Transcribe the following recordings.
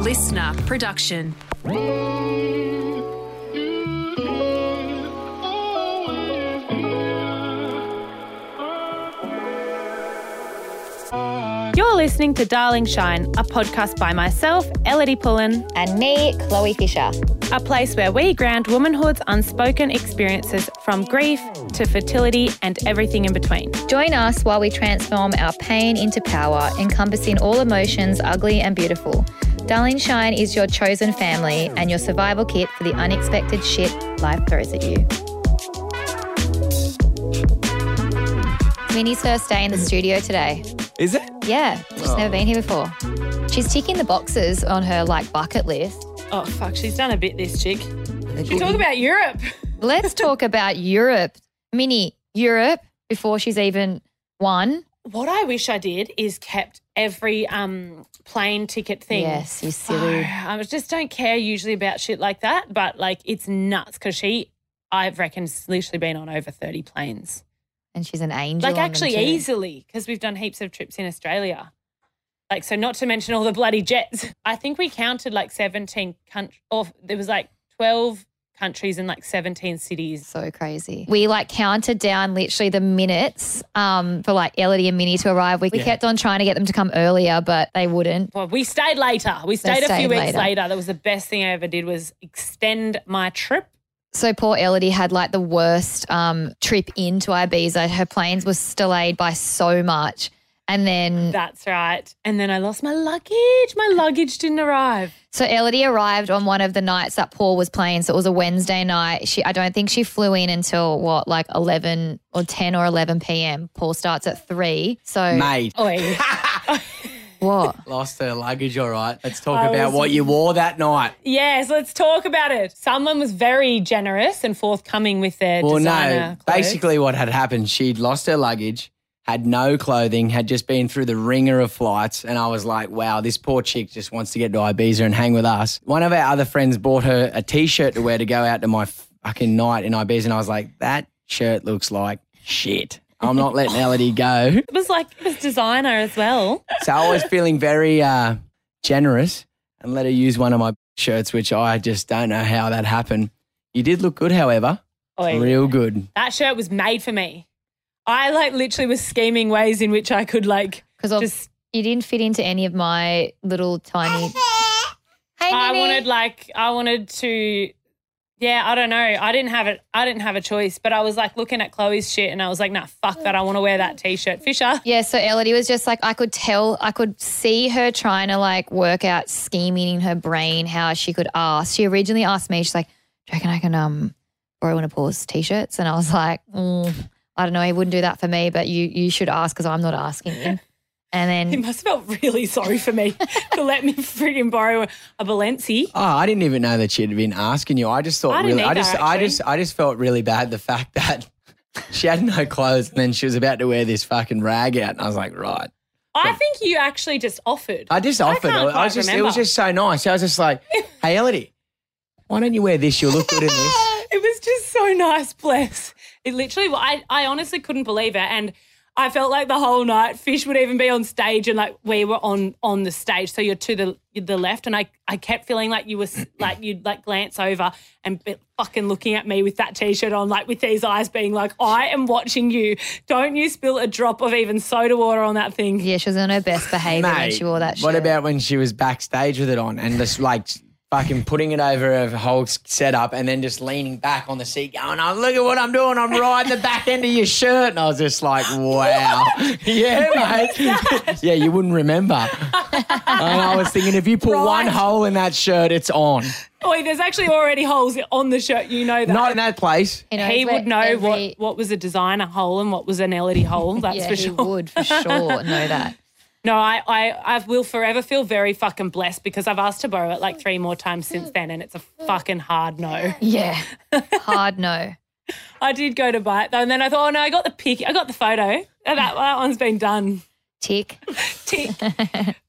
listener production. You're listening to Darling Shine, a podcast by myself, Ellidy Pullin, And me, Chloe Fisher. a place where we ground womanhood's unspoken experiences from grief to fertility and everything in between. Join us while we transform our pain into power, encompassing all emotions, ugly and beautiful. Darling Shine is your chosen family and your survival kit for the unexpected shit life throws at you. Minnie's first day in the studio today. Is it? Yeah, she's never oh. been here before. She's ticking the boxes on her like bucket list. Oh, fuck, she's done a bit, this chick. She talk about Europe. Let's talk about Europe. Minnie, Europe, before she's even won. What I wish I did is kept every um plane ticket thing. Yes, you silly. I just don't care usually about shit like that, but like it's nuts because she, I reckon, has literally been on over 30 planes. And she's an angel. Like actually easily because we've done heaps of trips in Australia. Like so, not to mention all the bloody jets. I think we counted like seventeen countries, or there was like twelve countries and like seventeen cities. So crazy. We like counted down literally the minutes um, for like Ellidy and Minnie to arrive. We, we kept on trying to get them to come earlier, but they wouldn't. Well, we stayed later. We stayed a stayed few weeks later. later. That was the best thing I ever did was extend my trip. So poor Ellidy had like the worst um, trip into Ibiza. Her planes was delayed by so much. And then, That's right. And then I lost my luggage. My luggage didn't arrive. so Ellidy arrived on one of the nights that Paul was playing. So it was a Wednesday night. She, I don't think she flew in until what, like 11 or 10 or 11 p.m. Paul starts at three. So Mate, Oi. what? lost her luggage, all right. Let's talk I about was- what you wore that night. yes, let's talk about it. Someone was very generous and forthcoming with their Well, designer no, clothes. basically what had happened, she'd lost her luggage, had no clothing, had just been through the ringer of flights. And I was like, wow, this poor chick just wants to get to Ibiza and hang with us. One of our other friends bought her a t shirt to wear to go out to my fucking night in Ibiza. And I was like, that shirt looks like shit. I'm not letting Ellidy go. It was like it was designer as well. So I was feeling very uh, generous and let her use one of my shirts, which I just don't know how that happened. You did look good, however. Oi. Real good. That shirt was made for me. I like literally was scheming ways in which I could like Because just. you didn't fit into any of my little tiny. Hey, I Minnie. wanted like I wanted to. Yeah, I don't know. I didn't have it. I didn't have a choice, but I was like looking at Chloe's shit, and I was like, "Nah, fuck that. I want to wear that t-shirt." Fisher. Yeah, so Ellidy was just like, I could tell, I could see her trying to like work out scheming in her brain how she could ask. She originally asked me, she's like, Do you reckon I can um borrow one of Paul's t shirts? And I was like, mm, I don't know, he wouldn't do that for me, but you you should ask because I'm not asking him. And then He must have felt really sorry for me to let me freaking borrow a Balenci. Oh, I didn't even know that she'd been asking you. I just thought I didn't really, I either, just, I just, I just felt really bad the fact that she had no clothes and then she was about to wear this fucking rag out, and I was like, right. I think you actually just offered. I just offered. can't I, was quite just, it was just so nice. I was just like, hey, Ellidy, why don't you wear this? You'll look good in this. it was just so nice, bless. It literally, I, I honestly couldn't believe it. And I felt like the whole night, Fish would even be on stage and like we were on on the stage. So you're to the the left. And I, I kept feeling like you were like, you'd like glance over and be fucking looking at me with that t shirt on, like with these eyes being like, I am watching you. Don't you spill a drop of even soda water on that thing. yeah, she was on her best behavior when she wore that shirt. what about when she was backstage with it on and just like fucking putting it over a whole setup and then just leaning back on the seat going, oh, look at what I'm doing. I'm riding the back end of your shirt. And I was just like, wow. yeah, mate. yeah, you wouldn't remember. and I was thinking, if you put one hole in that shirt, it's on. Oh, there's actually already holes on the shirt. You know that. Not in that place. He knows he would know every- what, what was a designer hole and what was an LED hole. That's yeah, for he would for sure know that. No, I, I, I will forever feel very fucking blessed because I've asked to borrow it like three more times since then, and it's a fucking hard no. Yeah, hard no. I did go to buy it though, and then I thought, oh no, I got the pic, I got the photo. That that one's been done. Tick. Tick.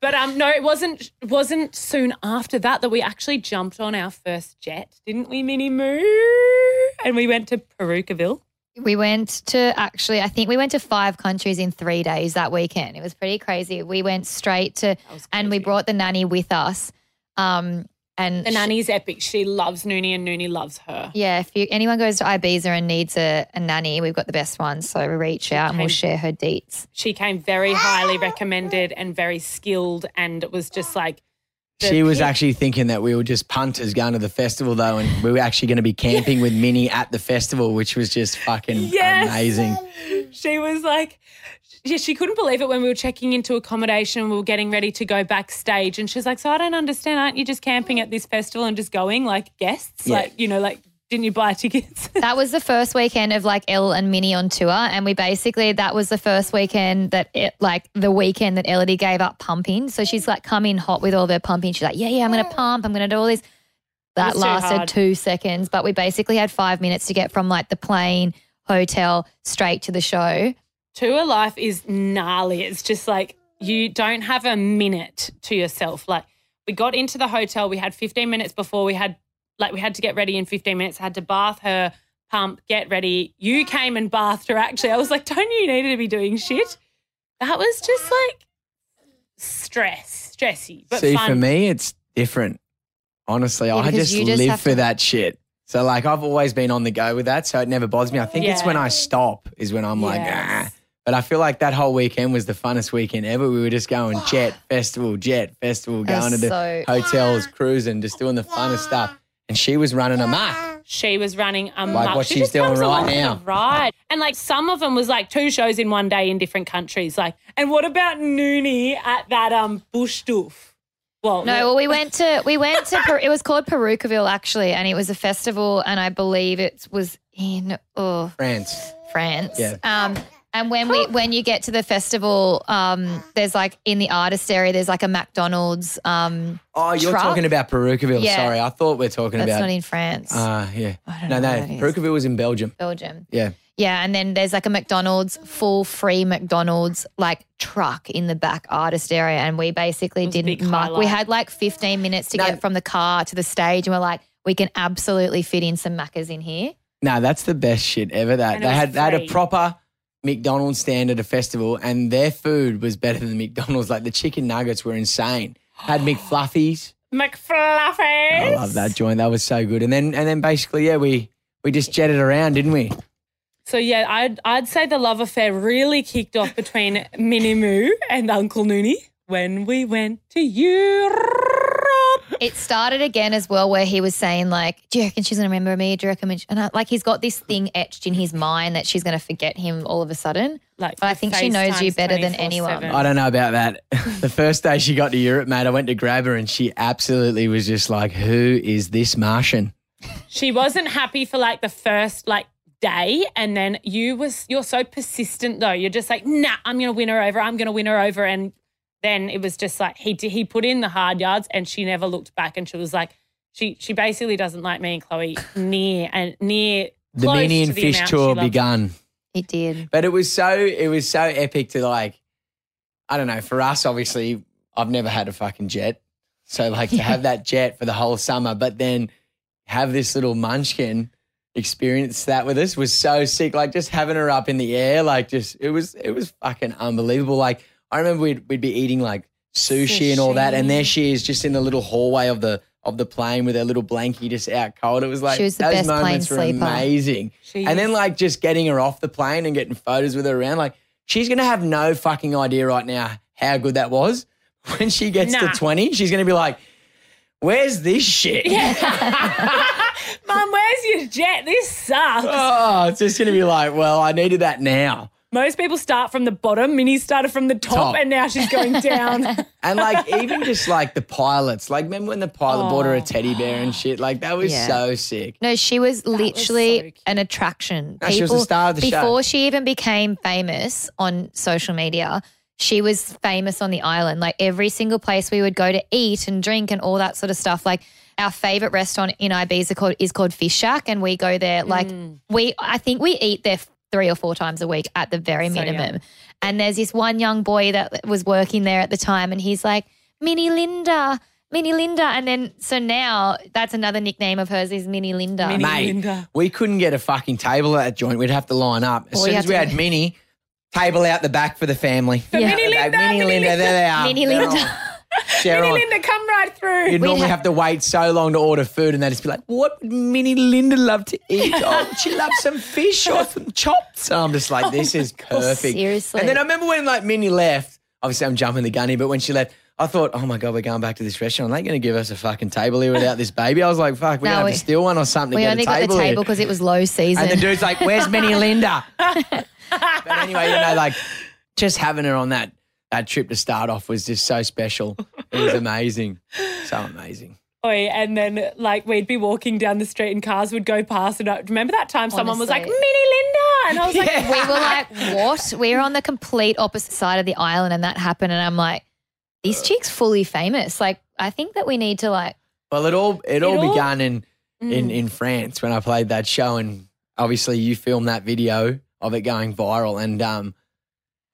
but um, no, it wasn't wasn't soon after that that we actually jumped on our first jet, didn't we, Minnie Moo? And we went to Parookaville. We went to actually, I think we went to five countries in three days that weekend. It was pretty crazy. We went straight to, and we brought the nanny with us. Um, and The nanny's epic. She loves Noonie and Noonie loves her. yeah, if you, anyone goes to Ibiza and needs a, a nanny, we've got the best one. So reach out and we'll share her deets. She came very highly recommended and very skilled, and it was just like She was actually thinking that we were just punters going to the festival though, and we were actually going to be camping with Minnie at the festival, which was just fucking Yes. amazing. she was like, yeah, she couldn't believe it when we were checking into accommodation. We were getting ready to go backstage, and she's like, "So I don't understand. Aren't you just camping at this festival and just going like guests? Yeah. Like you know, like didn't you buy tickets?" That was the first weekend of like Elle and Minnie on tour, and we basically that was the first weekend that it like the weekend that Ellidy gave up pumping. So she's like come in hot with all her pumping. She's like, yeah, yeah, I'm gonna pump. I'm gonna do all this. That lasted two seconds, but we basically had five minutes to get from like the plane, hotel, straight to the show. Tour life is gnarly. It's just like you don't have a minute to yourself. Like we got into the hotel, we had 15 minutes before we had like we had to get ready in 15 minutes, I had to bath her, pump, get ready. You came and bathed her actually. I was like, don't you need to be doing shit? That was just like stress, stressy, but See, fun. for me, it's different. Honestly, Yeah, I just, just live for to- that shit. So like I've always been on the go with that, so it never bothers me. I think it's when I stop is when I'm like, ah. But I feel like that whole weekend was the funnest weekend ever. We were just going jet festival, jet festival, going to the so- hotels, cruising, just doing the funnest stuff. And she was running a amok. she was running a Like muck. what she she's doing right along for the now. Right. And like some of them was like two shows in one day in different countries. Like, and what about Noonie at that um bush doof? Well, No, well, we went to we went to it was called Parookaville actually, and it was a festival, and I believe it was in oh France. France. Yeah. Um, and when we when you get to the festival, um, there's like in the artist area, there's like a McDonald's. Um, Oh, you're Truck? talking about Parookaville. Yeah. Sorry, I thought we are talking that's about. not in France, uh, yeah. I don't No, know no. what. Parookaville was in Belgium. Belgium. Yeah. Yeah, and then there's like a McDonald's full free McDonald's like truck in the back artist area, and we basically didn't big muck. We had like 15 minutes to No. get from the car to the stage, and we're like, we can absolutely fit in some Maccas in here. No, that's the best shit ever. That And they was had they had a proper McDonald's stand at a festival, and their food was better than McDonald's. Like the chicken nuggets were insane. Had McFluffies. McFluffies. I love that joint. That was so good. And then and then basically, yeah, we we just jetted around, didn't we? So yeah, I'd I'd say the love affair really kicked off between Minnie Moo and Uncle Noonie when we went to Europe. It started again as well, where he was saying like, "Do you reckon she's going to remember me? Do you reckon?" we- And I, like he's got this thing etched in his mind that she's going to forget him all of a sudden. Like, But I think she knows you FaceTimes better than anyone. I don't know about that. the first day she got to Europe, mate, I went to grab her, and she absolutely was just like, "Who is this Martian?" She wasn't happy for like the first like day, and then you was you're so persistent though. You're just like, nah, I'm gonna win her over. I'm gonna win her over, and then it was just like he he put in the hard yards, and she never looked back, and she was like, she she basically doesn't like me and Chloe near and near. The close Minnie to and the Fish tour loves begun. He did. But it was so it was so epic to like I don't know, for us obviously I've never had a fucking jet. So like to have that jet for the whole summer, but then have this little munchkin experience that with us was so sick. Like just having her up in the air, like just it was it was fucking unbelievable. Like I remember we'd we'd be eating like sushi, and all that, and there she is just in the little hallway of the of the plane with her little blankie just out cold. It was like She was the those best plane moments were sleeper. amazing. She And then like just getting her off the plane and getting photos with her around, like she's gonna have no fucking idea right now how good that was. When she gets Nah. to 20, she's gonna be like, Where's this shit? Mum, where's your jet? This sucks. Oh, it's just gonna be like, well, I needed that now. Most people start from the bottom. Minnie started from the top, Top. and now she's going down. And like even just like the pilots, like remember when the pilot bought her a teddy bear and shit? Like that was Yeah. so sick. No, she was literally so an attraction. No, she was the star of the show. before she even became famous on social media, she was famous on the island. Like every single place we would go to eat and drink and all that sort of stuff. Like our favorite restaurant in Ibiza called, is called Fish Shack, and we go there. Like Mm. we, I think we eat there three or four times a week at the very So minimum. yum. And there's this one young boy that was working there at the time, and he's like, Minnie Linda. Minnie Linda. And then, so now that's another nickname of hers is Minnie Linda. Minnie- Mate, Linda. we couldn't get a fucking table at that joint. We'd have to line up. As Well, soon as we to- had Minnie, table out the back for the family. Yeah. Minnie Linda, Minnie Minnie Linda, there they are. Minnie They're Linda. On. They're Minnie. Linda, come right through. You'd normally ha- have to wait so long to order food, and they'd just be like, "What would Minnie Linda love to eat? Oh, she loves some fish or some chops?" And I'm just like, oh "This is perfect." seriously. And then I remember when like Minnie left. Obviously, I'm jumping the gun here, but when she left, I thought, "Oh my god, we're going back to this restaurant. Are they going to give us a fucking table here without this baby?" I was like, "Fuck, we're No, gonna have we- to steal one or something we to only get a got the table table because it was low season. And the dude's like, "Where's Minnie Linda?" but anyway, you know, like just having her on that that trip to start off was just so special. It was amazing, so amazing. Oi, and then like we'd be walking down the street and cars would go past. And I, remember that time someone was like, Honestly. Minnie Linda. And I was like, Yeah. we were like, what? We were on the complete opposite side of the island and that happened. And I'm like, this chick's fully famous. Like, I think that we need to like, Well, it all it, all all- began in in in France when I played that show, and obviously you filmed that video of it going viral, and um.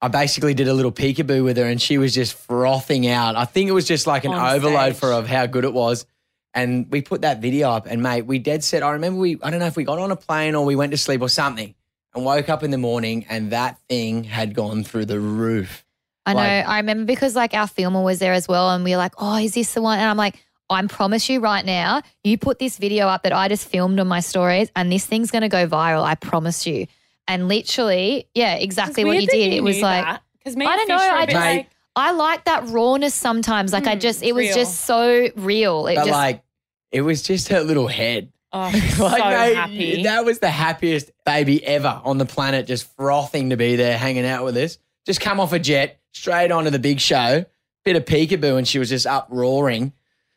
I basically did a little peekaboo with her and she was just frothing out. I think it was just like an On overload stage. for of how good it was. And we put that video up and mate, we dead set. I remember we I don't know if we got on a plane or we went to sleep or something and woke up in the morning and that thing had gone through the roof. I know, Like- I remember because like our filmer was there as well. And we were like, oh, is this the one? And I'm like, I promise you right now, you put this video up that I just filmed on my stories and this thing's going to go viral. I promise you. And literally, yeah, exactly what you did. It was like, because me I don't know. Fish were a I just, like, I like that rawness sometimes. Like I Mm, just, it was real. just so real. It But just, like it was just her little head. oh, like, so mate, happy. That was the happiest baby ever on the planet, just frothing to be there, hanging out with us. Just come off a jet, straight onto the big show, bit of peekaboo, and she was just up roaring.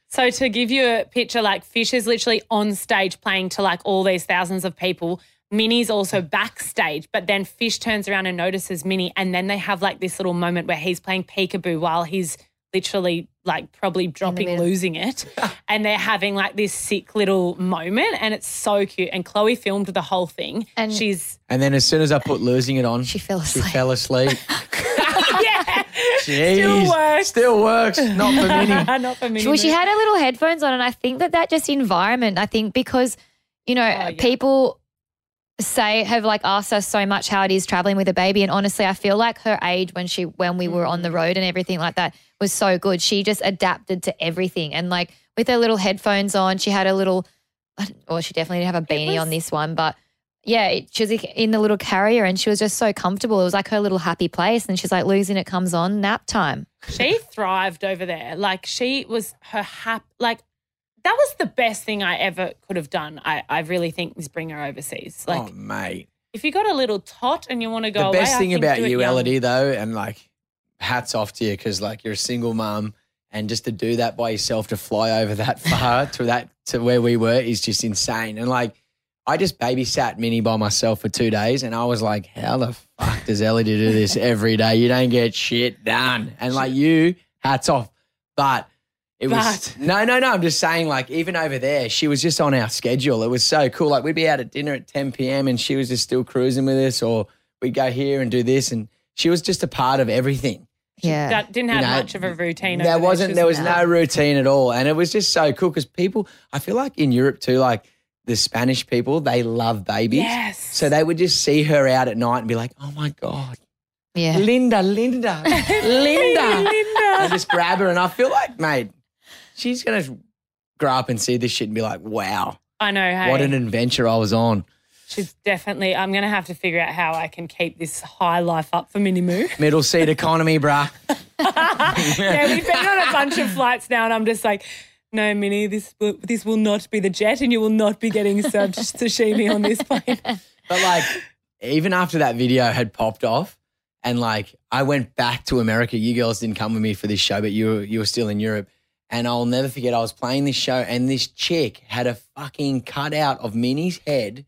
So to give you a picture, like Fish is literally on stage playing to like all these thousands of people. Minnie's also backstage, but then Fish turns around and notices Minnie, and then they have like this little moment where he's playing peekaboo while he's literally like probably dropping, losing it, and they're having like this sick little moment, and it's so cute. And Chloe filmed the whole thing, And- she's And then as soon as I put losing it on, She fell asleep. She fell asleep. yeah, Jeez. still works, Still works. Not for Minnie. not for Minnie. Well, she had her little headphones on, and I think that that just environment. I think because you know oh, yeah. people say have like asked us so much how it is traveling with a baby, and honestly, I feel like her age when she when we were on the road and everything like that was so good. She just adapted to everything, and like with her little headphones on, she had a little. Well, she definitely didn't have a beanie was- on this one, but. Yeah, it- she was in the little carrier and she was just so comfortable. It was like her little happy place. And she's like, losing it comes on nap time. she thrived over there. Like she was her hap like that was the best thing I ever could have done. I, I really think is bring her overseas. Oh, like oh, mate. if you got a little tot and you want to go the away, best I thing about you. Ellidy, though, and like hats off to you because like you're a single mum, and just to do that by yourself to fly over that far to that to where we were is just insane. And like I just babysat Minnie by myself for two days, and I was like, how the fuck does Ellidy do this every day? You don't get shit done, and like you, hats off, but. It was But. no, no, no. I'm just saying, like, even over there, she was just on our schedule. It was so cool. Like, we'd be out at dinner at 10 p.m. and she was just still cruising with us, or we'd go here and do this. And she was just a part of everything. Yeah. That didn't have You know, much of a routine. There wasn't, there was an no routine at all. And it was just so cool because people, I feel like in Europe too, like the Spanish people, they love babies. Yes. So they would just see her out at night and be like, oh my God, yeah. Linda, Linda, Linda. Linda. and just grab her. And I feel like, mate, she's to grow up and see this shit and be like, wow, I know. Hey, what an adventure I was on. she's definitely. I'm to have to figure out how I can keep this high life up for Minnie Moo. Middle seat economy, bruh. yeah, we've been on a bunch of flights now, and I'm just like, no, Minnie, this will, this will not be the jet, and you will not be getting served sashimi on this plane. But like, even after that video had popped off, and like I went back to America. You girls didn't come with me for this show, but you were, you were still in Europe. And I'll never forget. I was playing this show, and this chick had a fucking cutout of Minnie's head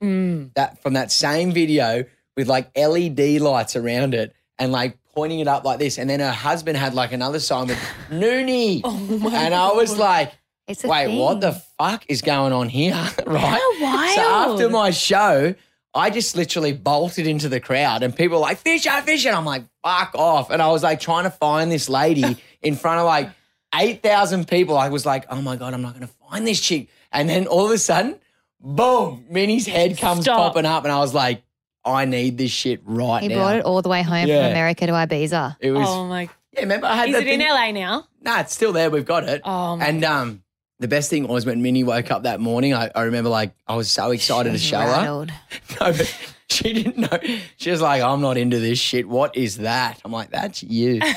that from that same video with like LED lights around it, and like pointing it up like this. And then her husband had like another sign with Noonie, and I was like. It's a Wait, thing. what the fuck is going on here? right? How So after my show, I just literally bolted into the crowd and people were like, Fisher, Fisher. And I'm like, fuck off. And I was like trying to find this lady in front of like 8,000 people. I was like, oh my God, I'm not going to find this chick. And then all of a sudden, boom, Minnie's head comes Stop. popping up. And I was like, I need this shit right now. He now. brought it all the way home Yeah. from America to Ibiza. It was Oh my Yeah, remember I had Is the it in thing- LA now? Nah, it's still there. We've got it. Oh, my and um, the best thing was when Minnie woke up that morning. I, I remember like I was so excited to show her. Rattled. No, but she didn't know. She was like, "I'm not into this shit. What is that?" I'm like, "That's you."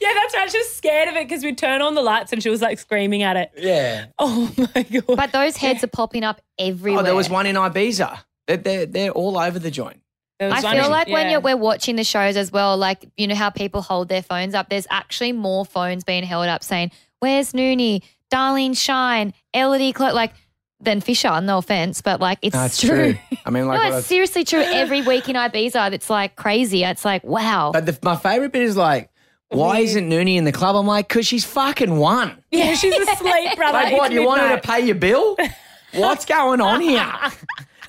Yeah, that's right. She was scared of it because we turn on the lights and she was like screaming at it. yeah. Oh my god! But those heads are popping up everywhere. Oh, there was one in Ibiza. They're they're, they're all over the joint. I feel in- like when you're, we're watching the shows as well, like, you know how people hold their phones up? There's actually more phones being held up saying, Where's Noonie? Darling Shine, Ellidy Clo like, than Fisher, no offense, but like, it's No, it's true. true. I mean, like, no, what I- it's seriously true. Every week in Ibiza, it's like crazy. It's like, wow. but the, my favorite bit is like, why isn't Noonie in the club? I'm like, because she's fucking one. yeah, she's asleep, brother. Like, what? You want her to pay your bill? What's going on here?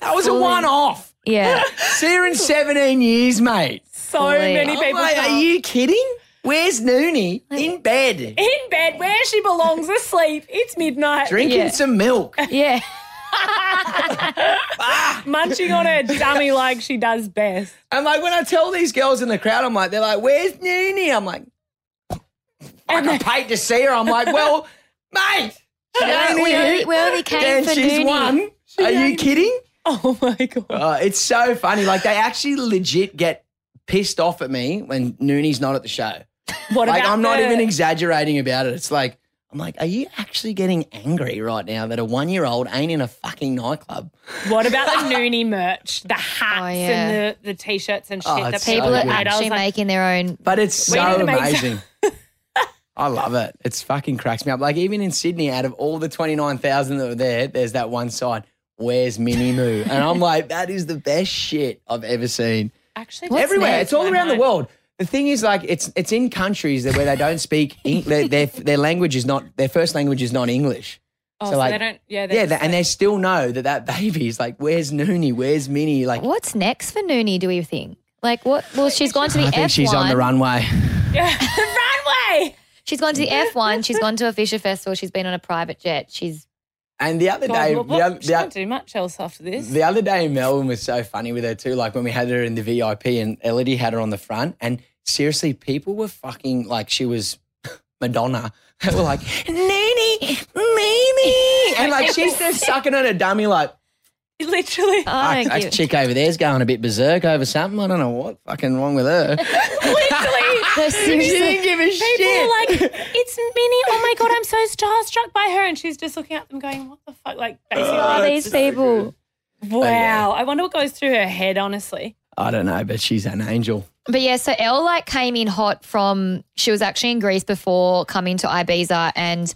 That was a one-off. yeah. See her in 17 years, mate. So Fully. many I'm people. like, are you kidding? Where's Noonie? In bed, in bed where she belongs, asleep? It's midnight. drinking Yeah. some milk. Yeah. munching on her dummy like she does best. And like when I tell these girls in the crowd, I'm like, they're like, "Where's Noonie?" I'm like, I can paid to see her. I'm like, well, mate, she ain't we, here. only, we only came and for she's Noonie. won. Are you kidding? Oh my god! Uh, it's so funny. Like they actually legit get pissed off at me when Noonie's not at the show. What Like about I'm not the- even exaggerating about it. It's like I'm like, are you actually getting angry right now that a one year old ain't in a fucking nightclub? What about the Noonie merch, the oh, hats Oh, yeah. and the, the t-shirts and oh, shit? Oh, that People so are good. made? I actually like, making their own. But it's so amazing. I love it. It's fucking cracks me up. Like even in Sydney, out of all the twenty nine thousand that were there, there's that one sign. Where's Minnie Moo? And I'm like, that is the best shit I've ever seen. Actually, What's Everywhere. It's all I around the world. The thing is, like, it's it's in countries that where they don't speak Eng- their, their their language is not their first language is not English. Oh, so, so, like- they don't. Yeah, Yeah, just- they, and they still know that that baby is like, where's Noonie? Where's Minnie? Like, What's next for Noonie, do we think? Like, what? Well, she's gone to the I think F1. she's on the runway. yeah. runway. She's gone to the F1. She's gone to a Fisher Festival. She's been on a private jet. She's And the other God, day, what, the, what, other, she the, can't do much else after this. The other day in Melbourne was so funny with her too. Like when we had her in the VIP and Ellidy had her on the front, and seriously, people were fucking like she was Madonna. They were like, Nene, Nene. And like she's just sucking on a dummy, like, Literally. I "Fuck, that chick over there's going a bit berserk over something. I don't know what fucking wrong with her. Literally. No, she seriously. didn't give a People shit. are like, it's Minnie. Oh my god, I'm so starstruck by her, and she's just looking at them, going, "What the fuck?" Like basically, Oh, these people. wow. I wonder what goes through her head, honestly. I don't know, but she's an angel. But yeah, so Elle like came in hot from she was actually in Greece before coming to Ibiza and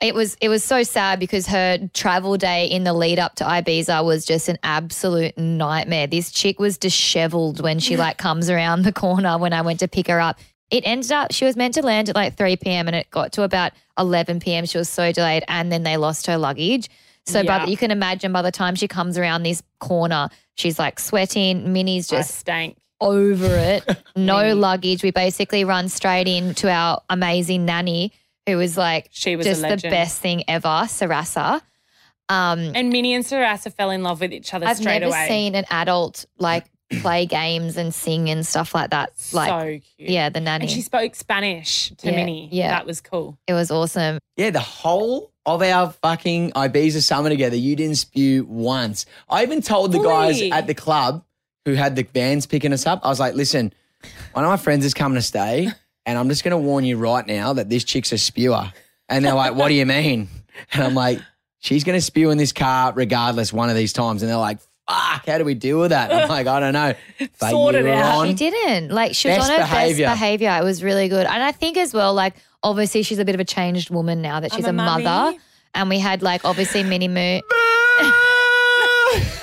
it was it was so sad because her travel day in the lead up to Ibiza was just an absolute nightmare. This chick was disheveled when she like comes around the corner when I went to pick her up. It ended up she was meant to land at like 3 p.m. and it got to about 11 p.m. She was so delayed and then they lost her luggage. So Yeah. but you can imagine by the time she comes around this corner, she's like sweating. Minnie's I just stank. over it. No luggage. We basically run straight into our amazing nanny, who was like She was just the best thing ever, Sarasa. Um, And Minnie and Sarasa fell in love with each other I've straight never away. seen an adult like play games and sing and stuff like that. Like, so cute. yeah, the nanny. And she spoke Spanish to Yeah, Minnie. yeah. That was cool. it was awesome. Yeah, the whole of our fucking Ibiza summer together, you didn't spew once. I even told the guys at the club who had the vans picking us up, I was like, listen, one of my friends is coming to stay, and I'm just going to warn you right now that this chick's a spewer. And they're like, what do you mean? And I'm like, she's going to spew in this car regardless one of these times. And they're like, fuck, how do we deal with that? I'm like, I don't know. But Sort you it were out. on. She didn't. Like she was Best on her behaviour. best behavior. It was really good. And I think as well, like obviously she's a bit of a changed woman now that I'm she's a a, mother. mummy. And we had like obviously Minnie Moo.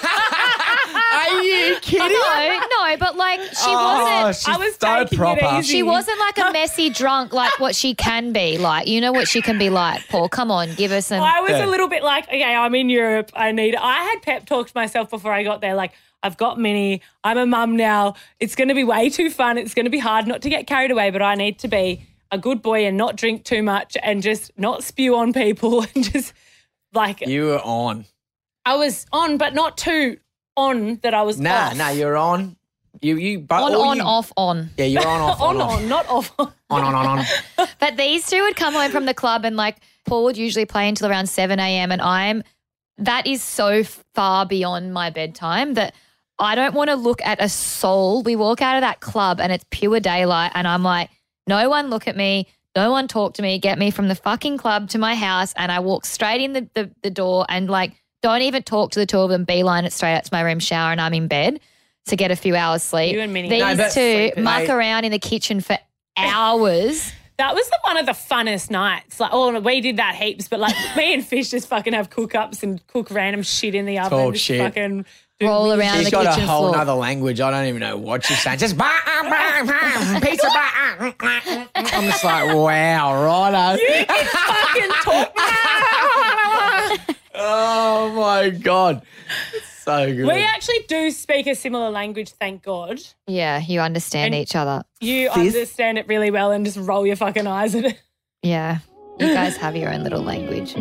Are you kidding? No, no, but like she Oh, wasn't she's I was so taking it proper. easy. She wasn't like a messy drunk like what she can be like. You know what she can be like, Paul. Come on, give us some. I was Yeah. a little bit like, okay, I'm in Europe. I need. I had pep talked myself before I got there. Like, I've got Minnie. I'm a mum now. It's going to be way too fun. It's going to be hard not to get carried away, but I need to be a good boy and not drink too much and just not spew on people and just like You were on. I was on, but not too on that I was Nah, off. nah, you're on. You you but On, on, you- off, on. Yeah, you're on off on, on off. on, not off. on. on on on on. But these two would come home from the club and like Paul would usually play until around 7 a.m. And I'm, that is so far beyond my bedtime that I don't want to look at a soul. We walk out of that club and it's pure daylight. And I'm like, no one look at me. No one talk to me. Get me from the fucking club to my house. And I walk straight in the, the, the door and like, don't even talk to the two of them, beeline it straight out to my room, shower, and I'm in bed to get a few hours sleep. You and Minnie. These No, two Sleepers. muck around in the kitchen for hours. That was the, one of the funnest nights. Like, oh, we did that heaps, but like me and Fish just fucking have cook ups and cook random shit in the oven. Talk just shit. Fucking Roll around shit. She's the got a kitchen whole floor. other language. I don't even know what she's saying. Just bah, bah, bah, pizza. Bah. Ah, mm, mm, mm, I'm just like, wow, righto. fucking talk. Oh my god, so good. we actually do speak a similar language, thank God. Yeah, you understand And- each other. You Sis? understand it really well and just roll your fucking eyes at it. Yeah. You guys have your own little language.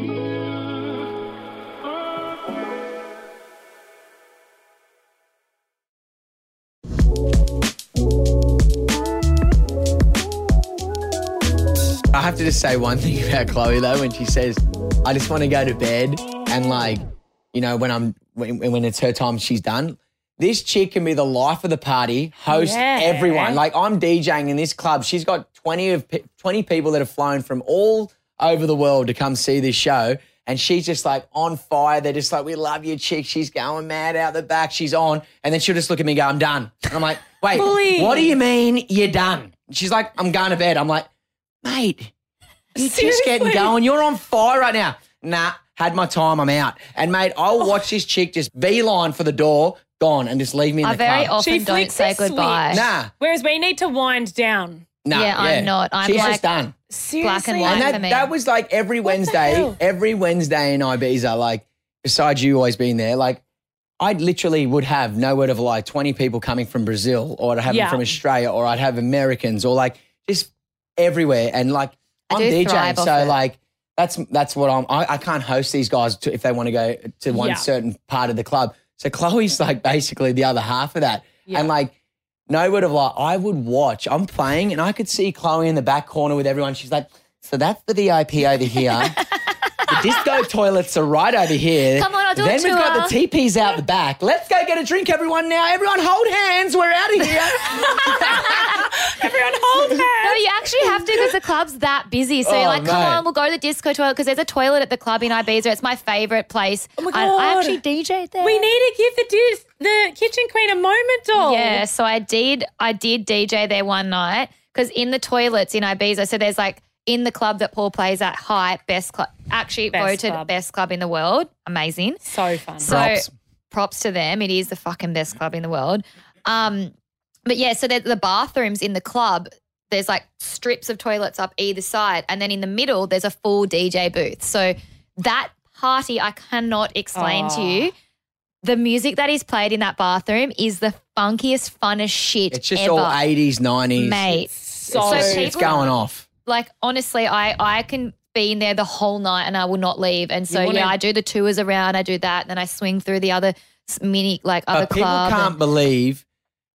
I have to just say one thing about Chloe though, when she says, "I just want to go to bed," and like, you know, when I'm when, when it's her time, she's done. This chick can be the life of the party, host Yeah. everyone. Like I'm DJing in this club. She's got twenty of twenty people that have flown from all over the world to come see this show. And she's just like on fire. They're just like, we love you, chick. She's going mad out the back. She's on. And then she'll just look at me and go, I'm done. And I'm like, wait, Bully. what do you mean you're done? She's like, I'm going to bed. I'm like, mate, you're just getting going. You're on fire right now. Nah, had my time. I'm out. And mate, I'll oh. watch this chick just beeline for the door, gone, and just leave me in I the very club. often She don't flicks say a switch. goodbye. Nah, Whereas we need to wind down. nah. Yeah, I'm not. I'm She's like- just done. Seriously. Black and white. And for that, me. that was like every the Wednesday, hell? every Wednesday in Ibiza, like besides you always being there, like I literally would have no word of a lie, 20 people coming from Brazil or I'd have Yeah. them from Australia or I'd have Americans or like just everywhere. And like I I'm do DJing. So it. like that's that's what I'm I, I can't host these guys to, if they want to go to one Yeah. certain part of the club. So Chloe's like basically the other half of that. Yeah. And like no word of lie, I would watch. I'm playing and I could see Chloe in the back corner with everyone. She's like, so that's the VIP over here. the disco toilets are right over here. Come on, I'll do a Then we've got the teepees out the back. Let's go get a drink, everyone. Now, everyone, hold hands. We're out of here. Everyone hold hands. No, you actually have to because the club's that busy. So Oh, you're like, come mate. on, we'll go to the disco toilet because there's a toilet at the club in Ibiza. It's my favorite place. Oh my I, I actually DJ'd there. We need to give the dis- the kitchen queen a moment, doll. Yeah, so I did. I did DJ there one night because in the toilets in Ibiza, so there's like in the club that Paul plays at, Hype, best club, actually Best voted club. best club in the world. Amazing. So fun. So Props. props. to them. It is the fucking best club in the world. Um, but yeah, so the, the bathrooms in the club, there's like strips of toilets up either side, and then in the middle there's a full DJ booth. So that party, I cannot explain to Oh. you. The music that is played in that bathroom is the funkiest, funnest shit It's just ever, all 80s, 90s. mate. so, So people- it's going off. Like honestly, I I can be in there the whole night and I will not leave. And so wanna- yeah, I do the tours around. I do that, and then I swing through the other s- mini like other But people club. can't and- believe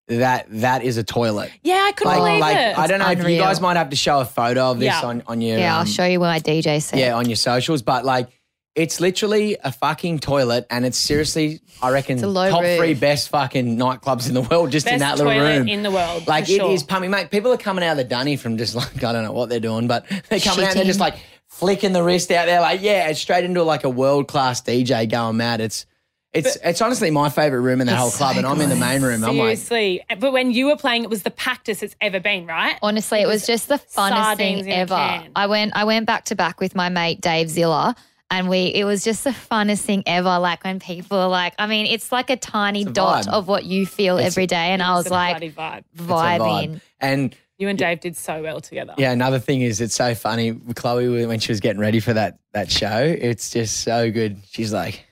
that that is a toilet. yeah, I couldn't Like, believe like it. I don't know if you unreal. guys might have to show a photo of this Yeah. on, on your yeah, I'll um, show you where my DJ set. yeah on your socials, but like it's literally a fucking toilet, and it's seriously I reckon a low top roof. three best fucking nightclubs in the world just in Best that little toilet room. in the world. Like for it sure. is pumping, mate. People are coming out of the dunny from just like I don't know what they're doing, but they're coming out and they're Shitting. just like flicking the wrist out there, like yeah, it's straight into like a world class DJ going mad. It's it's it's honestly my favorite room in that whole club, so and I'm in the main room. I'm like, Seriously. but when you were playing, it was the packest it's ever been, right? Honestly, it was just the funnest sardines thing in a ever. can. I went I went back to back with my mate Dave Zilla. And we, it was just the funnest thing ever. Like when people are like, I mean, it's like a tiny a dot vibe. of what you feel It's- every day. And I was like, vibe. it's vibe. vibing. And You and Dave did so well together. Yeah, another thing is it's so funny. Chloe, when she was getting ready for that that show, it's just so good. She's like,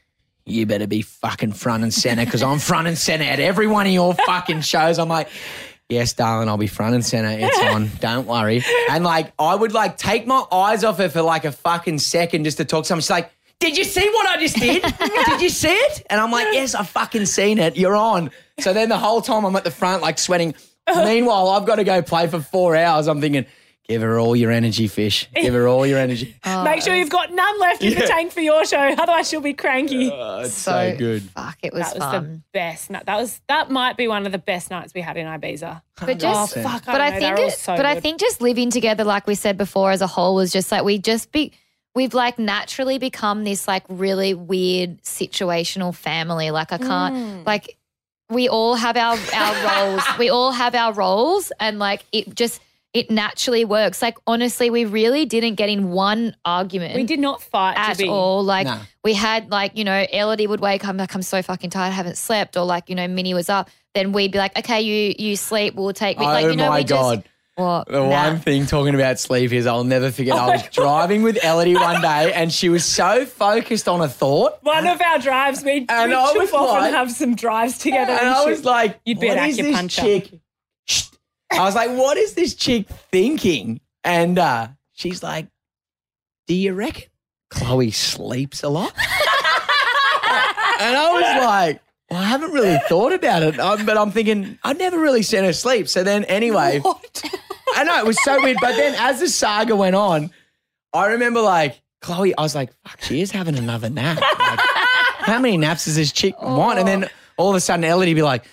"You better be fucking front and center because I'm front and center at every one of your fucking shows." I'm like, "Yes, darling, I'll be front and center. It's on. Don't worry." And like, I would like take my eyes off her for like a fucking second just to talk to someone. She's like, did you see what I just did? did you see it? And I'm like, yes, I fucking seen it. You're on. So then the whole time I'm at the front, like sweating. Meanwhile, I've got to go play for four hours. I'm thinking, give her all your energy, fish. Give her all your energy. Make sure you've got none left in the Yeah. tank for your show, otherwise she'll be cranky. Oh, it's so, so, good. Fuck, it was, that was the fun. best night. That was that might be one of the best nights we had in Ibiza. But just, Oh, fuck, I but I know, think, they're all it, so but I good. think just living together, like we said before, as a whole, was just like we just be, we've like naturally become this like really weird situational family. Like I can't, Mm. like we all have our our roles. We all have our roles, and like it just it naturally works. Like honestly, we really didn't get in one argument we did not fight at to be. all. Like No. we had like, you know, Ellidy would wake up like I'm so fucking tired, I haven't slept, or like, you know, Minnie was up. Then we'd be like, Okay, you you sleep, we'll take me. Oh like, you oh know, my we God. just what The Nah. one thing talking about sleep is I'll never forget. I was driving with Ellidy one day and she was so focused on a thought. One of our drives, we, we And I was chup off like- and have some drives together. And and I was like, You'd be what an is this chick? I was like, what is this chick thinking? And uh, she's like, do you reckon Chloe sleeps a lot? and I was like, well, I haven't really thought about it, um, but I'm thinking I've never really seen her sleep. So then, anyway, I know it was so weird. But then, as the saga went on, I remember like Chloe. I was like, "Fuck, she is having another nap." Like, how many naps does this chick want? And then all of a sudden, Ellidy be like,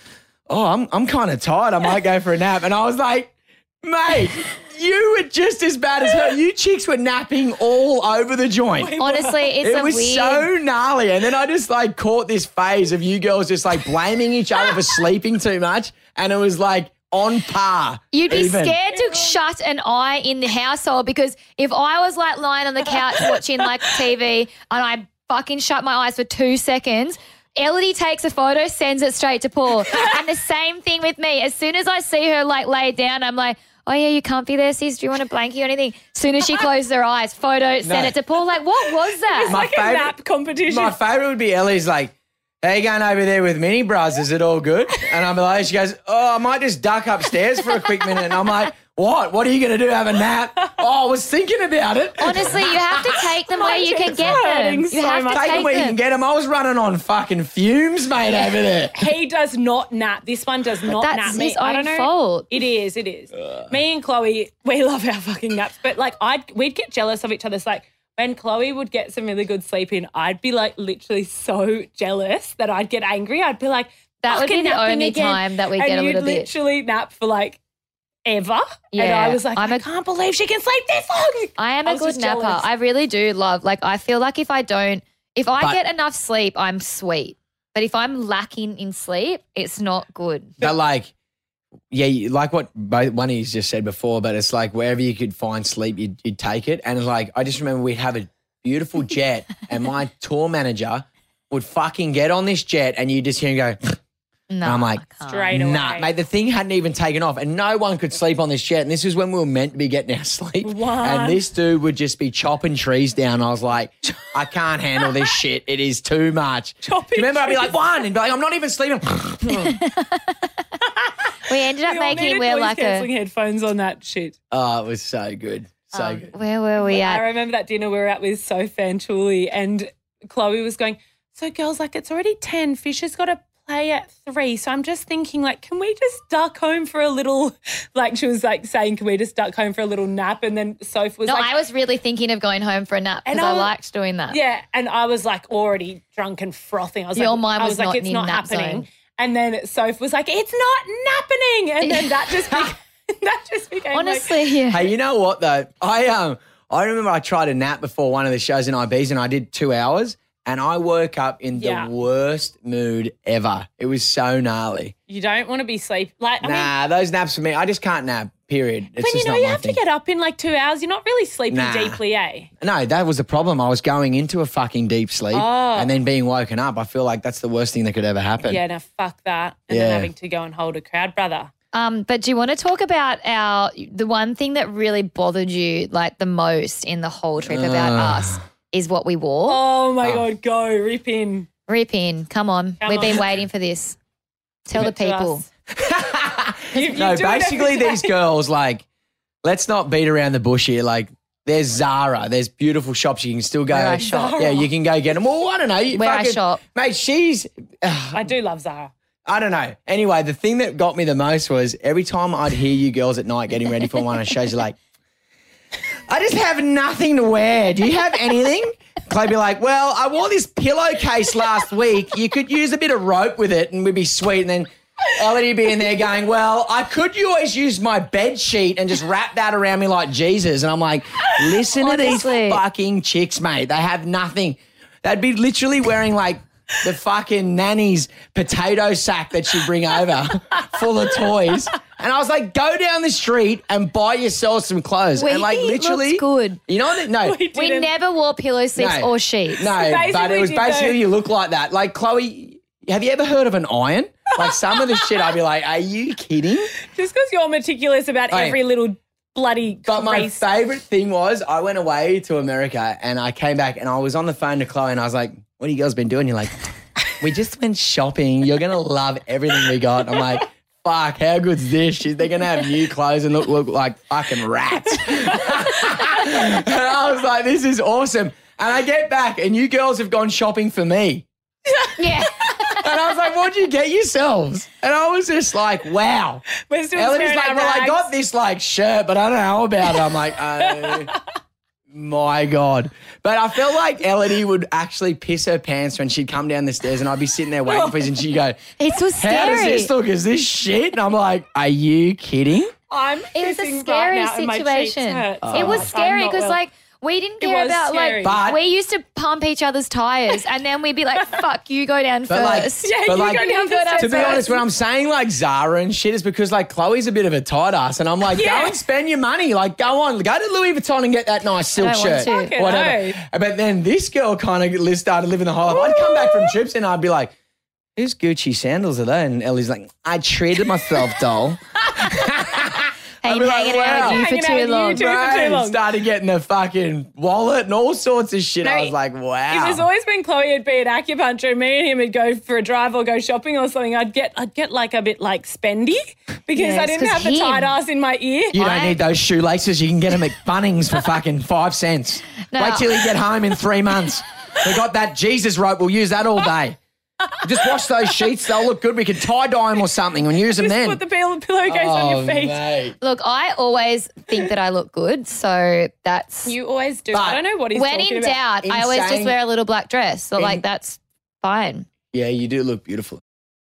"Oh, I'm I'm kind of tired. I might go for a nap." And I was like, "Mate." You were just as bad as her. You chicks were napping all over the joint. Honestly, it's It a was weird so gnarly. And then I just like caught this phase of you girls just like blaming each other for sleeping too much. And it was like on par. You'd be even. scared to shut an eye in the household because if I was like lying on the couch watching like TV and I fucking shut my eyes for two seconds, Ellidy takes a photo, sends it straight to Paul. and the same thing with me. As soon as I see her like lay down, I'm like, oh yeah, you can't be there, sis. Do you want a blankie or anything? As soon as she closes her eyes, photo, send No. it to Paul. Like, what was that? My like a favourite- nap competition. My favourite would be Ellie's like, how you going over there with mini bras? Is it all good? And I'm like, she goes, oh, I might just duck upstairs for a quick minute. And I'm like, what? What are you going to do? Have a nap? Oh, I was thinking about it. Honestly, you have to take them where you can get them. You so have much. to Take them where you can get them. I was running on fucking fumes, mate, over there. he does not nap. This one does not That's nap me. his I own don't know. fault. It is. It is. Me and Chloe, we love our fucking naps, but like I'd we'd get jealous of each other. It's like when Chloe would get some really good sleep in, I'd be like literally so jealous that I'd get angry. I'd be like, That would be the only again." time that we and get a you'd little bit. literally nap for like ever. and Yeah, I was like, I'm I a- can't believe she can sleep this long. I am I a good napper. jealous. I really do love. Like I feel like if I don't, if I But- get enough sleep, I'm sweet. But if I'm lacking in sleep, it's not good. But like, yeah, like what both one of you just said before, but it's like wherever you could find sleep, you'd, you'd take it. And it's like, I just remember we'd have a beautiful jet, and my tour manager would fucking get on this jet, and you just hear him go, No, I'm like, I can't. Straight away. nah, mate, the thing hadn't even taken off, and no one could sleep on this jet. And this is when we were meant to be getting our sleep. What? And this dude would just be chopping trees down. I was like, I can't handle this shit. It is too much. Chopping Do you remember I'd be like, one, and be like, I'm not even sleeping. We ended up We all making needed him wear noise like cancelling a. headphones on that shit. oh, it was so good. So um, good. where were we at? I at? remember that dinner we were at with Soph and Chuli, and Chloe was going, So, girls, like, it's already 10. Fisher's got to play at three. So, I'm just thinking, like, can we just duck home for a little, like, she was like saying, Can we just duck home for a little nap? And then Soph was No, like, I was really thinking of going home for a nap because I, I liked doing that. Yeah. And I was like, already drunk and frothing. I was Your like, mind I was was like, not It's in not nap happening. zone. And then Soph was like, It's not happening. And then that just became, that just became like, Honestly, yeah. Hey, you know what though? I um I remember I tried a nap before one of the shows in Ibiza and I did two hours and I woke up in the Yeah. worst mood ever. It was so gnarly. you don't want to be sleep. Like, I mean, nah, those naps for me, I just can't nap. Period. It's when you just know not you have thing. to get up in like two hours, you're not really sleeping Nah. deeply, eh? No, that was the problem. I was going into a fucking deep sleep Oh. and then being woken up. I feel like that's the worst thing that could ever happen. Yeah, no, fuck that. And Yeah. then having to go and hold a crowd, brother. Um, but do you want to talk about our the one thing that really bothered you like the most in the whole trip about us is what we wore? Oh my Oh. God, go, rip in. Rip in, come on. Come We've been waiting for this. Tell Give the people. You- you no, do it every basically these girls like let's not beat around the bush here. Like there's Zara. There's beautiful shops you can still go. Where I shop. Yeah, you can go get them. Well, I don't know. You Where I fucking- shop. Mate, she's, I do love Zara. I don't know. Anyway, the thing that got me the most was every time I'd hear you girls at night getting ready for one of the shows, you're like, I just have nothing to wear. Do you have anything? Chloe'd be like, Well, I wore this pillowcase last week. You could use a bit of rope with it and we'd be sweet. And then Ellidy'd be in there going, Well, I could you always use my bed sheet and just wrap that around me like Jesus. And I'm like, Listen to these fucking chicks, mate. They have nothing. They'd be literally wearing like the fucking nanny's potato sack that she'd bring over full of toys. And I was like, go down the street and buy yourself some clothes. We and like literally looked good. You know what? No. We We never wore pillow seats No. or sheets. No, but it was basically though. you look like that. Like Chloe, have you ever heard of an iron? Like some of the shit, I'd be like, are you kidding? Just because you're meticulous about Hey. every little bloody But my favorite thing was I went away to America and I came back and I was on the phone to Chloe and I was like, what have you guys been doing? You're like, we just went shopping. You're going to love everything we got. I'm like, fuck, how good's this? She- They're going to have new clothes and look, look like fucking rats. and I was like, this is awesome. And I get back and you girls have gone shopping for me. Yeah. And I was like, what'd you get yourselves? And I was just like, wow. We're still staring like, well, I got this like shirt, but I don't know about it. I'm like, oh my God. But I felt like Ellidy would actually piss her pants when she'd come down the stairs and I'd be sitting there waiting for her and she'd go, It was how scary. does this look? Is this shit? And I'm like, are you kidding? I'm It was a pissing scary right now and my cheeks situation. hurt. It was I'm scary not because well. like we didn't care about scary. like But- we used to pump each other's tires and then we'd be like, "Fuck, you go down But, like- first." yeah, But, you like, go down You the To be stairs. honest, when I'm saying like Zara and shit, is because like Chloe's a bit of a tight ass, and I'm like, Yeah. go and spend your money. Like, go on, go to Louis Vuitton and get that nice silk don't want shirt, to. Fucking whatever. But then this girl kind of started living the high life. I'd come back from trips and I'd be like, "Whose Gucci sandals are they?" And Ellie's like, "I treated myself, doll." Hey, I'd be like, hanging out wow. with you for Hanging out too with you long. too. for Right, long. started getting the fucking wallet and all sorts of shit. I was like, wow. It was always when Chloe would be at acupuncture, me and him would go for a drive or go shopping or something. I'd get I'd get like a bit like spendy because Yes, I didn't have the him. tight ass in my ear. You don't I- need those shoelaces. You can get them at Bunnings for fucking five cents. No. Wait till you get home in three months. We got that Jesus rope. We'll use that all day. Just wash those sheets. They'll look good. We could tie dye them or something and use them Just then. put the pillow, pillowcase on your feet. Oh, mate. Look, I always think that I look good, so that's You always do. But I don't know what he's when talking in about. doubt. I always just Insane. wear a little black dress. So In- like that's fine. Yeah, you do look beautiful.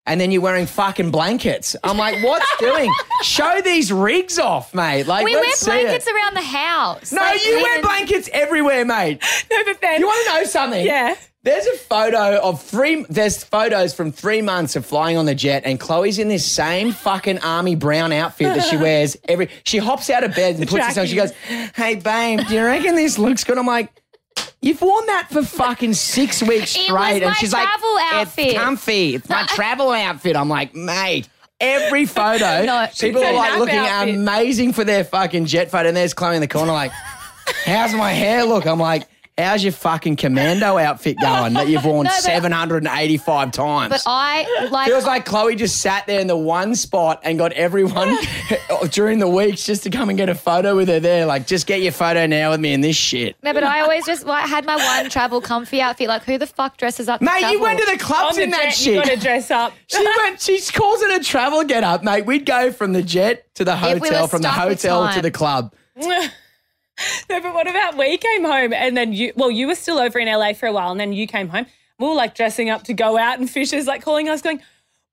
And then you're wearing fucking blankets. I'm like, what's doing? Show these rigs off, mate. Like, We wear let's see it. blankets around the house. No, Like, you wear blankets everywhere, mate. No, but then You want to know something? yeah. There's a photo of three. There's photos from three months of flying on the jet, and Chloe's in this same fucking army brown outfit that she wears every. She hops out of bed and puts this on. She goes, "Hey, babe, do you reckon this looks good?" I'm like. You've worn that for fucking six weeks It straight, was and my she's travel like, outfit." "It's comfy. It's my travel outfit." I'm like, "Mate, every photo, No, people it's are a like nap looking outfit. amazing for their fucking jet photo, and there's Chloe in the corner like, How's my hair look? I'm like, how's your fucking commando outfit going that you've worn No, but- 785 times? But I like Feels like Chloe just sat there in the one spot and got everyone during the weeks just to come and get a photo with her there. Like, just get your photo now with me in this shit. No, but I always just like, had my one travel comfy outfit. Like, who the fuck dresses up? Mate, you went to the On clubs the in that jet, you got to shit. dress up. She went. She calls it a travel get up, mate. We'd go from the jet to the If we hotel, from the stuck with hotel to time. the club. No, but what about we came home and then you, well, you were still over in LA for a while and then you came home. We were like dressing up to go out and Fisher's like calling us going,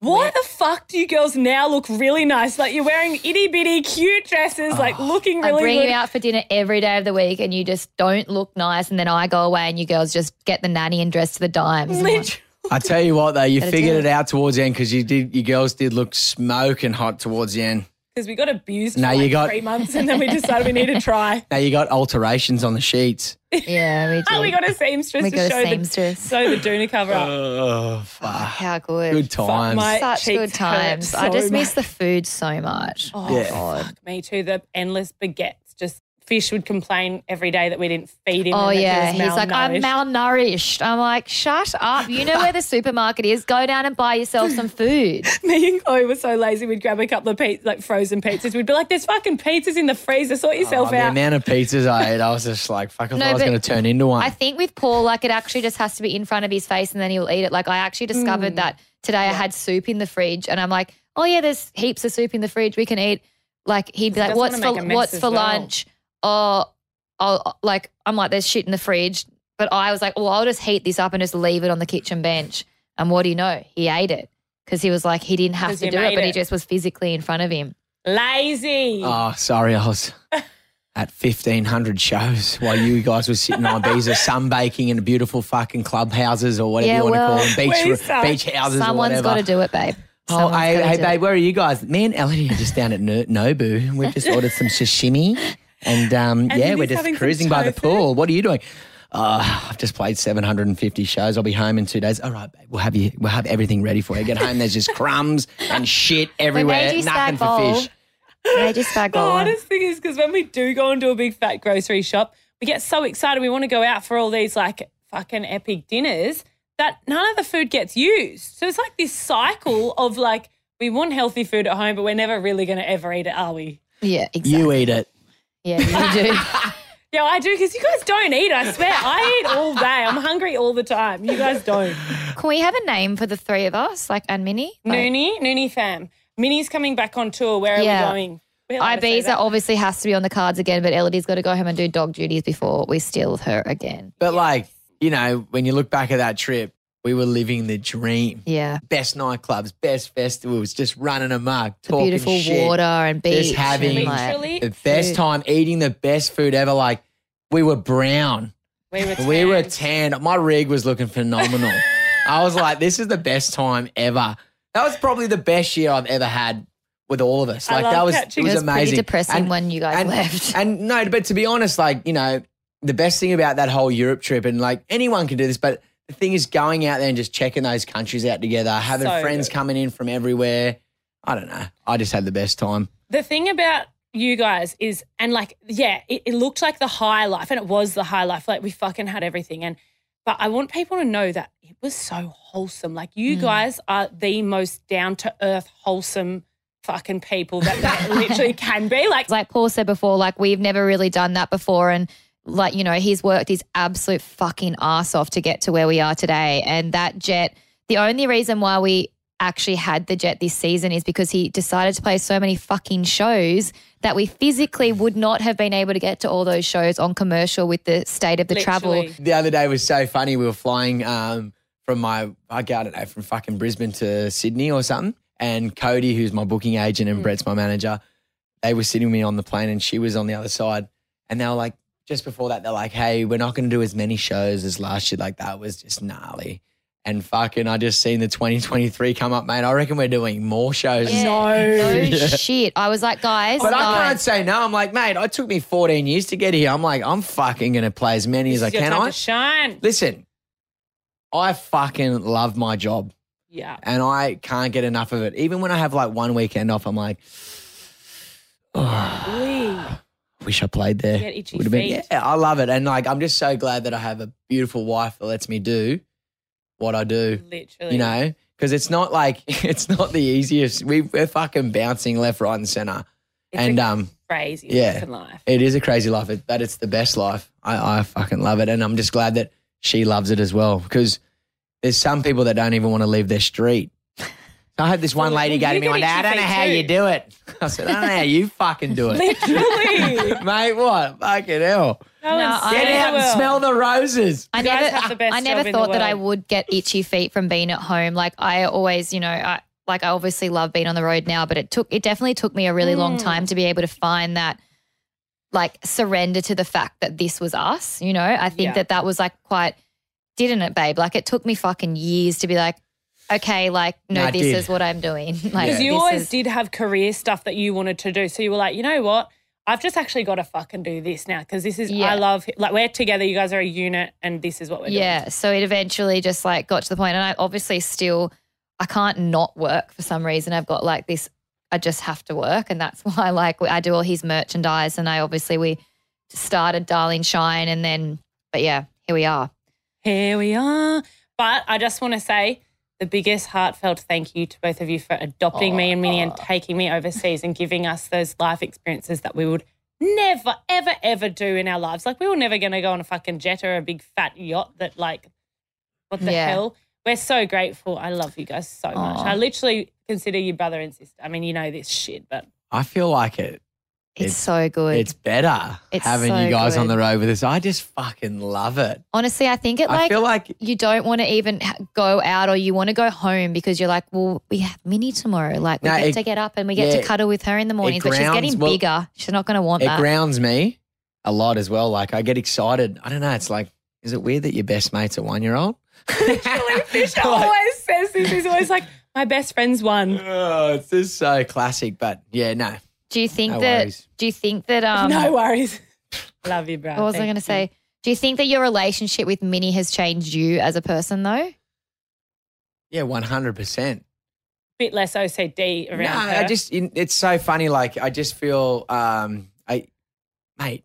why the fuck do you girls now look really nice? Like you're wearing itty bitty cute dresses, like oh, looking really. I bring good. you out for dinner every day of the week, and you just don't look nice. And then I go away, and you girls just get the nanny and dress to the dimes. I'm like, I tell you what, though, you Gotta figured it it. out towards the end because you did. You girls did look smoking hot towards the end. Because we got abused No, for you like got- three months and then we decided we need to try. Now you got alterations on the sheets. yeah, we do. Oh, we got a seamstress We to got a show seamstress. the sew the doona cover up. Oh, oh fuck! How good. Good times. my- Such good times. hurt I so just miss the food so much. Oh, Yeah. fuck me too. The endless baguettes just Fish would complain every day that we didn't feed him. Oh yeah, he he's like, I'm malnourished." malnourished. I'm like, shut up. You know where the supermarket is. Go down and buy yourself some food. Me and Chloe were so lazy. We'd grab a couple of pizza, like frozen pizzas. We'd be like, "There's fucking pizzas in the freezer. Sort yourself Oh, yourself the amount of pizzas I ate, I was just like, fuck, I No, thought I was going to turn into one. I think with Paul, like it actually just has to be in front of his face and then he'll eat it. Like I actually discovered mm. that today I had soup in the fridge and I'm like, oh yeah, there's heaps of soup in the fridge. We can eat. Like he'd be like, what's for make a mess what's for well. lunch? Oh, oh, like I'm like, there's shit in the fridge. But I was like, well, I'll just heat this up and just leave it on the kitchen bench. And what do you know? He ate it because he was like, he didn't have to do it, made but he just was physically in front of him. Lazy. Oh, sorry, I was at 1,500 shows while you guys were sitting on Ibiza sunbaking in beautiful fucking clubhouses or whatever Yeah, you want well, to call them, beach, suck. beach houses or Someone's whatever. got to do it, babe. Oh, Someone's hey, gotta hey do it. babe, where are you guys? Me and Ellidy are just down at No- Nobu. We've just ordered some sashimi. And, um, yeah, we're just cruising by the pool. What are you doing? Uh, I've just played 750 shows. I'll be home in two days. All right, babe, we'll have you. We'll have everything ready for you. Get home. There's just crumbs and shit everywhere. Nothing for bowl. fish. They just bag The hardest thing is because when we do go into a big fat grocery shop, we get so excited. We want to go out for all these like fucking epic dinners that none of the food gets used. So it's like this cycle of like, we want healthy food at home, but we're never really going to ever eat it, are we? Yeah, exactly. You eat it. Yeah, you do. Yeah, I do because you guys don't eat. I swear, I eat all day. I'm hungry all the time. You guys don't. Can we have a name for the three of us, like and Minnie? Like, Noonie, Noonie fam. Minnie's coming back on tour. Where are Yeah. we going? We're allowed to say Ibiza obviously has to be on the cards again, but Ellidy's got to go home and do dog duties before we steal her again. But like, you know, when you look back at that trip, we were living the dream. Yeah, Best nightclubs, best festivals, just running amok, the talking beautiful shit. water and beach. Just having like, the best food. time eating the best food ever. Like we were brown. we were We were tanned. tanned. My rig was looking phenomenal. I was like, this is the best time ever. That was probably the best year I've ever had with all of us. I Like love that was catching- it was, It was amazing. depressing And- when you guys and, left. And no, but to be honest, like, you know, the best thing about that whole Europe trip, and like anyone can do this, but the thing is going out there and just checking those countries out together, having So friends good. coming in from everywhere. I don't know. I just had the best time. the thing about you guys is, and like, yeah, it, it looked like the high life, and it was the high life. Like we fucking had everything, and but I want people to know that it was so wholesome. Like you Mm. guys are the most down to earth, wholesome fucking people that there literally can be. Like, like Paul said before, like we've never really done that before. And like, you know, he's worked his absolute fucking ass off to get to where we are today. And that jet, the only reason why we actually had the jet this season is because he decided to play so many fucking shows that we physically would not have been able to get to all those shows on commercial with the state of the travel. The other day was so funny. We were flying um, from my, I don't know, from fucking Brisbane to Sydney or something. And Cody, who's my booking agent, and Brett's my manager, they were sitting with me on the plane and she was on the other side. And they were like, just before that, they're like, hey, we're not going to do as many shows as last year. Like, that was just gnarly. And fucking, I just seen the 2023 come up, mate. I reckon we're doing more shows. Yeah, No. no shit. I was like, guys, But I guys. can't say no. I'm like, mate, it took me 14 years to get here. I'm like, I'm fucking going to play as many as I It's your can. time I, to shine. listen, I fucking love my job Yeah. and I can't get enough of it. Even when I have like one weekend off, I'm like, oh, Wee. Wish I played there. Get itchy Would've been- feet. yeah, I love it. And like, I'm just so glad that I have a beautiful wife that lets me do what I do, Literally. you know? Because it's not like, it's not the easiest. We, we're fucking bouncing left, right, and center. It's and a um, crazy yeah. life. It is a crazy life, but it's the best life. I, I fucking love it. And I'm just glad that she loves it as well because there's some people that don't even want to leave their street. I had this one lady well, go to me get one day, I don't know how too." you do it. I said, I don't know how you fucking do it. Literally. Mate, what? Fucking hell. No, No, one's I- Get saying out and world. smell the roses. I never, have the best I never job in the thought that I would get itchy feet from being at home. Like I always, you know, I like I obviously love being on the road now, but it took it definitely took me a really long Mm. time to be able to find that like surrender to the fact that this was us. You know, I think Yeah. that that was like quite didn't it, babe? Like it took me fucking years to be like, okay, like no, Nah, it this did. is what I'm doing. Like Because you always is- did have career stuff that you wanted to do. So you were like, you know what? I've just actually got to fucking do this now because this is, Yeah. I love, like, we're together. You guys are a unit and this is what we're yeah. So it eventually just like got to the point, and I obviously still I can't not work for some reason. I've got like this. I just have to work, and that's why like I do all his merchandise, and I obviously we started Darling Shine, and then, but yeah, here we are. Here we are. But I just want to say the biggest heartfelt thank you to both of you for adopting me and Minnie and taking me overseas and giving us those life experiences that we would never, ever, ever do in our lives. Like we were never going to go on a fucking jet or a big fat yacht that, like, what the Yeah. hell? We're so grateful. I love you guys so much. I literally consider you brother and sister. I mean, you know this shit, but I feel like it. It's, It's- so good. It's better It's having so you guys on the road with us. I just fucking love it. Honestly, I think it I like feel like you don't want to even go out or you want to go home because you're like, well, we have Minnie tomorrow. Like, we No, get it- to get up and we get yeah, to cuddle with her in the mornings, but she's getting well, bigger. She's not going to want it that. It grounds me a lot as well. Like I get excited. I don't know. It's like, is it weird that your best mate's a one year old? Fish always says this. He's always like, my best friend's one. Oh, it's just so classic. But yeah, no. Do you think No that? worries. Do you think that? Um, no worries. Love you, bro. What was I Thank going to you. say? Do you think that your relationship with Minnie has changed you as a person, though? Yeah, one hundred percent. Bit less OCD around No, her. I just it's so funny. Like I just feel, um, I, mate,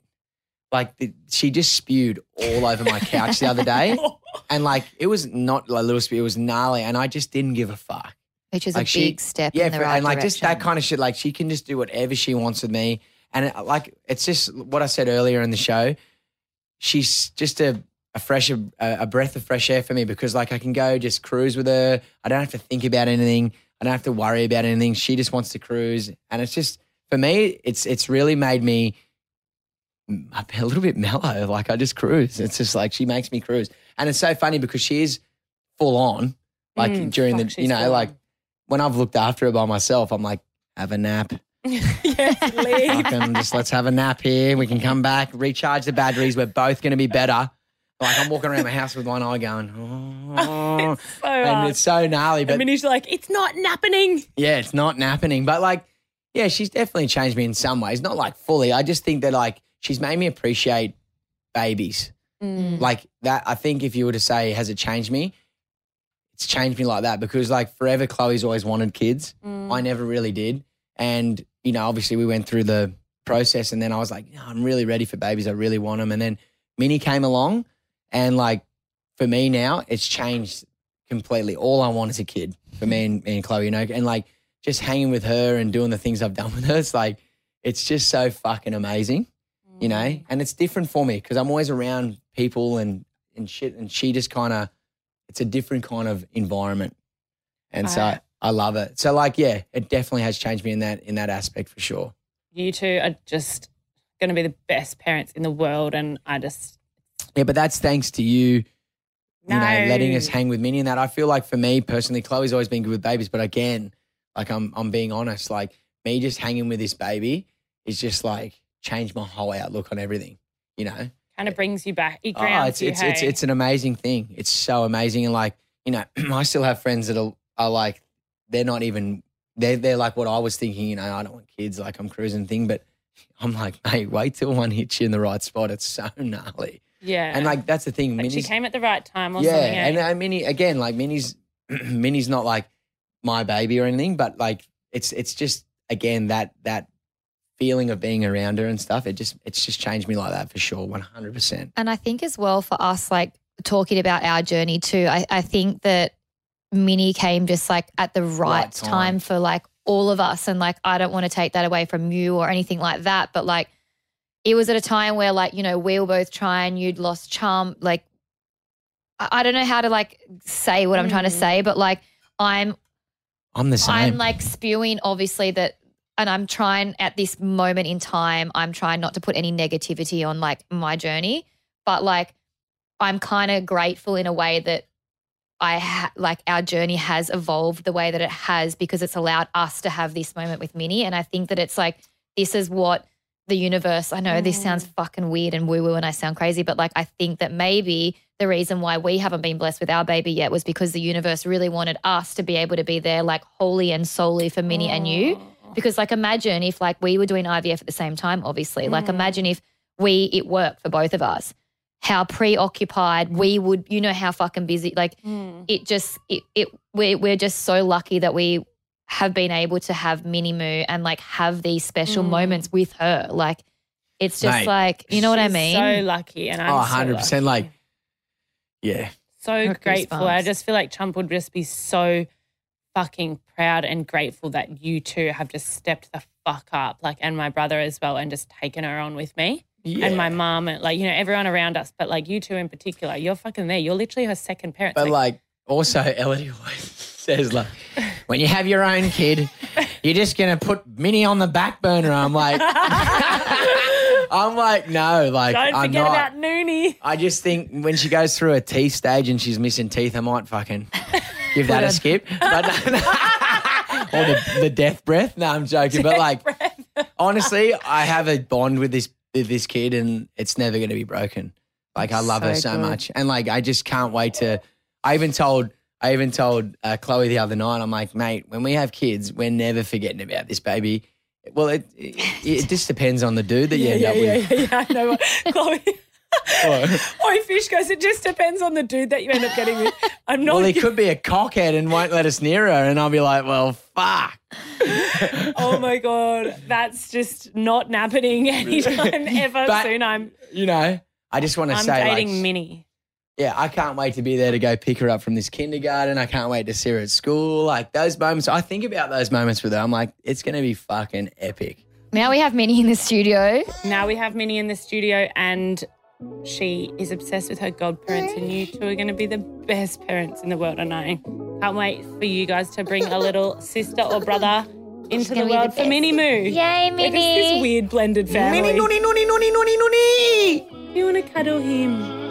like the, she just spewed all over my couch the other day, and like it was not like little spew, it was gnarly, and I just didn't give a fuck. Which is Like a she- big step Yeah, in the right and like just that kind of shit. Like she can just do whatever she wants with me, and it, like it's just what I said earlier in the show. She's just a a fresh a, a breath of fresh air for me because like I can go just cruise with her. I don't have to think about anything. I don't have to worry about anything. She just wants to cruise, and it's just for me. It's it's really made me a little bit mellow. Like I just cruise. It's just like she makes me cruise, and it's so funny because she is full on. Like Mm, during the, you know, like. When I've looked after it by myself, I'm like, have a nap. yes, leave. Fucking just let's have a nap here. We can come back, recharge the batteries. We're both going to be better. Like I'm walking around my house with one eye going, oh, so and hard. it's so gnarly. I But mean, he's like, it's not happening. yeah, it's not happening. But like, yeah, she's definitely changed me in some ways. Not like fully. I just think that like she's made me appreciate babies. Mm. Like that, I think if you were to say, has it changed me? It's changed me like that because like forever, Chloe's always wanted kids. Mm. I never really did. And, you know, obviously we went through the process and then I was like, no, I'm really ready for babies. I really want them. And then Minnie came along and like for me now, it's changed completely. All I want is a kid for me and, me and Chloe, you know, and like just hanging with her and doing the things I've done with her. It's like, it's just so fucking amazing, you know, and it's different for me because I'm always around people and, and shit. And she just kind of, it's a different kind of environment. And so I- I love it. So like, yeah, it definitely has changed me in that in that aspect for sure. You two are just going to be the best parents in the world. And I just, Yeah, but that's thanks to you, you know, No. letting us hang with Minnie and that. I feel like for me personally, Chloe's always been good with babies, but again, like I'm I'm being honest, like me just hanging with this baby is just like changed my whole outlook on everything. You know? Kind of brings you back. It Oh, it's you. it's, it's hey? it's an amazing thing. It's so amazing, and like you know, I still have friends that are, are like they're not even they're they're like what I was thinking. You know, I don't want kids. Like I'm cruising thing, but I'm like, mate, wait till one hits you in the right spot. It's so gnarly, yeah. and like that's the thing. Like she came at the right time or yeah, something. eh? and I Minnie again, like Minnie's Minnie's not like my baby or anything, but like it's it's just again that that feeling of being around her and stuff. It just it's just changed me like that for sure, one hundred percent. And I think as well for us, like talking about our journey too, I, I think that Minnie came just like at the right, Right time. time. for like all of us. And like, I don't want to take that away from you or anything like that. But like, it was at a time where like, you know, we were both trying, you'd lost charm. Like, I, I don't know how to like say what I'm trying to Mm. say, but like, I'm I'm the same. I'm like spewing, obviously, that, and I'm trying at this moment in time, I'm trying not to put any negativity on like my journey, but like, I'm kind of grateful in a way that I ha- like our journey has evolved the way that it has because it's allowed us to have this moment with Minnie. And I think that it's like, this is what the universe, I know this sounds mm. fucking weird and woo woo and I sound crazy, but like, I think that maybe the reason why we haven't been blessed with our baby yet was because the universe really wanted us to be able to be there like wholly and solely for Minnie and you. Oh. Because like imagine if like we were doing IVF at the same time, obviously. Like imagine if we it worked for both of us. How preoccupied we would, you know, how fucking busy. Like Mm. it just it it we're we're just so lucky that we have been able to have Minnie Moo and like have these special Mm. moments with her. Like It's just Mate. like, you know what I mean? So lucky, and I'm Oh, 100%. lucky. Like, yeah. so Got grateful. goosebumps. I just feel like Chump would just be so fucking proud and grateful that you two have just stepped the fuck up, like, and my brother as well, and just taken her on with me. yeah. And my mom, and like, you know, everyone around us, but like you two in particular, you're fucking there. You're literally her second parent. But like, also, Ellidy always says like, when you have your own kid, you're just gonna put Minnie on the back burner. I'm like, I'm like, no, like, don't I'm forget not. about Noonie. I just think when she goes through a teeth stage and she's missing teeth, I might fucking give that a skip. But or the, the death breath. No, I'm joking. but like, honestly, I have a bond with this with this kid, and it's never going to be broken. Like, I love her So so good. much, and like, I just can't wait to. I even told. I even told uh, Chloe the other night. I'm like, mate, when we have kids, we're never forgetting about this baby. Well, it it, it just depends on the dude that you end yeah, up yeah, with. yeah, yeah, I know. Chloe. What? Oi, Fish goes, it just depends on the dude that you end up getting with. I'm not. Well, he gi- could be a cockhead and won't let us near her, and I'll be like, well, fuck. oh my God. That's just not happening anytime ever But- soon. I'm, You know, I just want to I'm say, dating like, Minnie. yeah, I can't wait to be there to go pick her up from this kindergarten. I can't wait to see her at school. Like those moments, I think about those moments with her. I'm like, it's going to be fucking epic. now we have Minnie in the studio. Now we have Minnie in the studio and she is obsessed with her godparents, and you two are going to be the best parents in the world. And I can't wait for you guys to bring a little sister or brother into the gonna the world for. Minnie Moo. Yay, We're just this weird blended family. Noonie, noonie, noonie, noonie, noonie, noonie. You want to cuddle him?